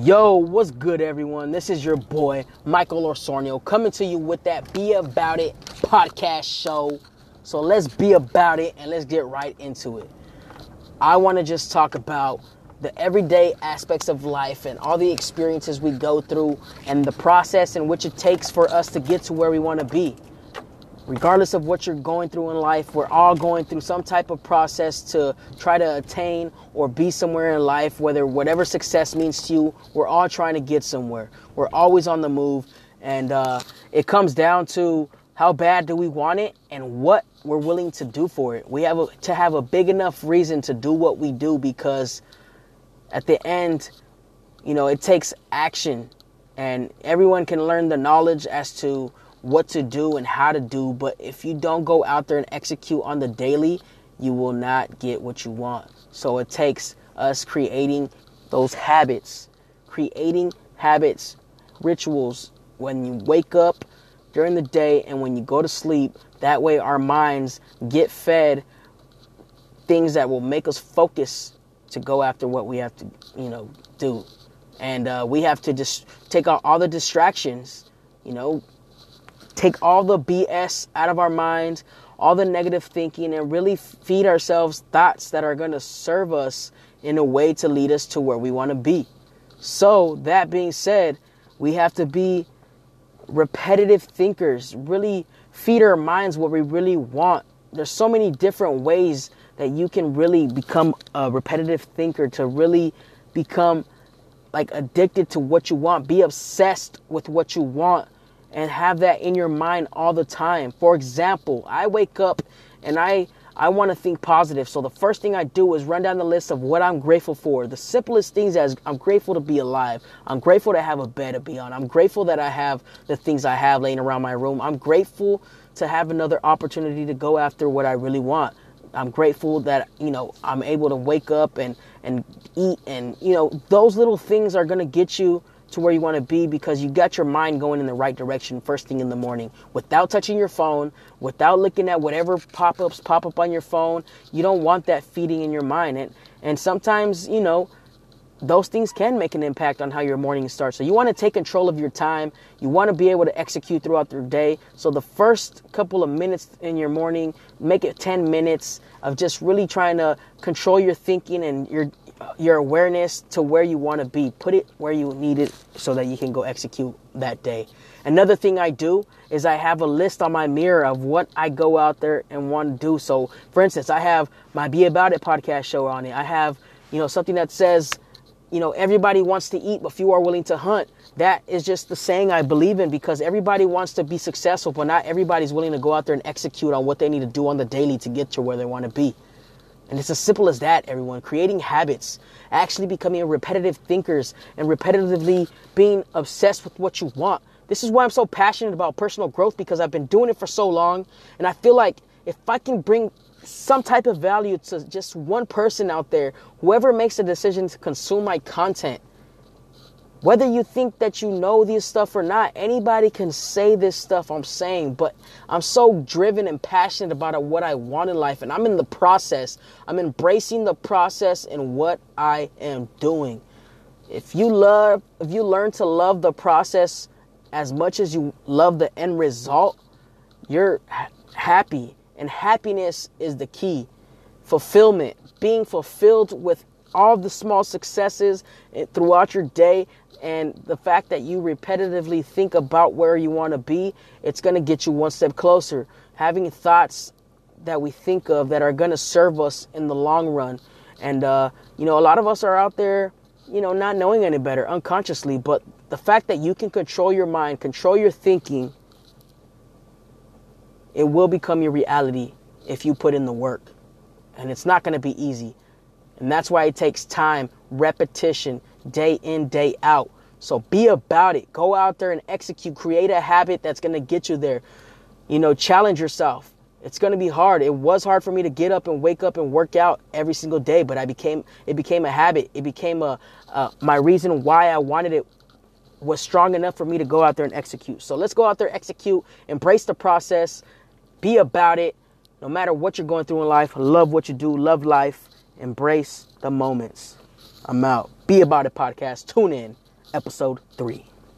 Yo, what's good, everyone? This is your boy, Michael Orsornio, coming to you with that Be About It podcast show. So let's be about it and let's get right into it. I want to just talk about the everyday aspects of life and all the experiences we go through and the process in which it takes for us to get to where we want to be regardless of what you're going through in life, we're all going through some type of process to try to attain or be somewhere in life, whether whatever success means to you, we're all trying to get somewhere. We're always on the move. And uh, it comes down to how bad do we want it and what we're willing to do for it. We have a, to have a big enough reason to do what we do because at the end, you know, it takes action and everyone can learn the knowledge as to what to do and how to do, but if you don't go out there and execute on the daily, you will not get what you want. So it takes us creating those habits, creating habits, rituals when you wake up during the day and when you go to sleep. That way, our minds get fed things that will make us focus to go after what we have to, you know, do. And uh, we have to just take out all the distractions, you know, take all the BS out of our minds, all the negative thinking, and really feed ourselves thoughts that are going to serve us in a way to lead us to where we want to be. So, that being said, we have to be repetitive thinkers, really feed our minds what we really want. There's so many different ways that you can really become a repetitive thinker to really become like addicted to what you want, be obsessed with what you want and have that in your mind all the time. For example, I wake up and I I want to think positive. So the first thing I do is run down the list of what I'm grateful for. The simplest things as I'm grateful to be alive. I'm grateful to have a bed to be on. I'm grateful that I have the things I have laying around my room. I'm grateful to have another opportunity to go after what I really want. I'm grateful that you know I'm able to wake up and and eat and you know those little things are going to get you to where you want to be because you got your mind going in the right direction first thing in the morning without touching your phone, without looking at whatever pop-ups pop up on your phone. You don't want that feeding in your mind. And and sometimes, you know, those things can make an impact on how your morning starts. So you want to take control of your time. You want to be able to execute throughout your day. So the first couple of minutes in your morning, make it 10 minutes of just really trying to control your thinking and your your awareness to where you want to be. Put it where you need it so that you can go execute that day. Another thing I do is I have a list on my mirror of what I go out there and want to do. So, for instance, I have my Be About It podcast show on it. I have, you know, something that says, you know, everybody wants to eat, but few are willing to hunt. That is just the saying I believe in because everybody wants to be successful, but not everybody's willing to go out there and execute on what they need to do on the daily to get to where they want to be. And it's as simple as that, everyone. Creating habits, actually becoming repetitive thinkers, and repetitively being obsessed with what you want. This is why I'm so passionate about personal growth because I've been doing it for so long. And I feel like if I can bring some type of value to just one person out there, whoever makes the decision to consume my content, whether you think that you know this stuff or not, anybody can say this stuff I'm saying, but I'm so driven and passionate about what I want in life, and I'm in the process. I'm embracing the process and what I am doing. If you love, if you learn to love the process as much as you love the end result, you're happy, and happiness is the key. Fulfillment, being fulfilled with all the small successes eh, throughout your day and the fact that you repetitively think about where you want to be, it's going to get you one step closer. Having thoughts that we think of that are going to serve us in the long run. And, uh, you know, a lot of us are out there, you know, not knowing any better unconsciously, but the fact that you can control your mind, control your thinking, it will become your reality if you put in the work. And it's not going to be easy. And that's why it takes time, repetition, day in, day out. So be about it. Go out there and execute. Create a habit that's going to get you there. You know, challenge yourself. It's going to be hard. It was hard for me to get up and wake up and work out every single day, but I became it became a habit. It became a uh, my reason why I wanted it was strong enough for me to go out there and execute. So let's go out there, execute, embrace the process, be about it. No matter what you're going through in life, love what you do, love life, embrace the moments. I'm out. Be About It podcast. Tune in, episode three.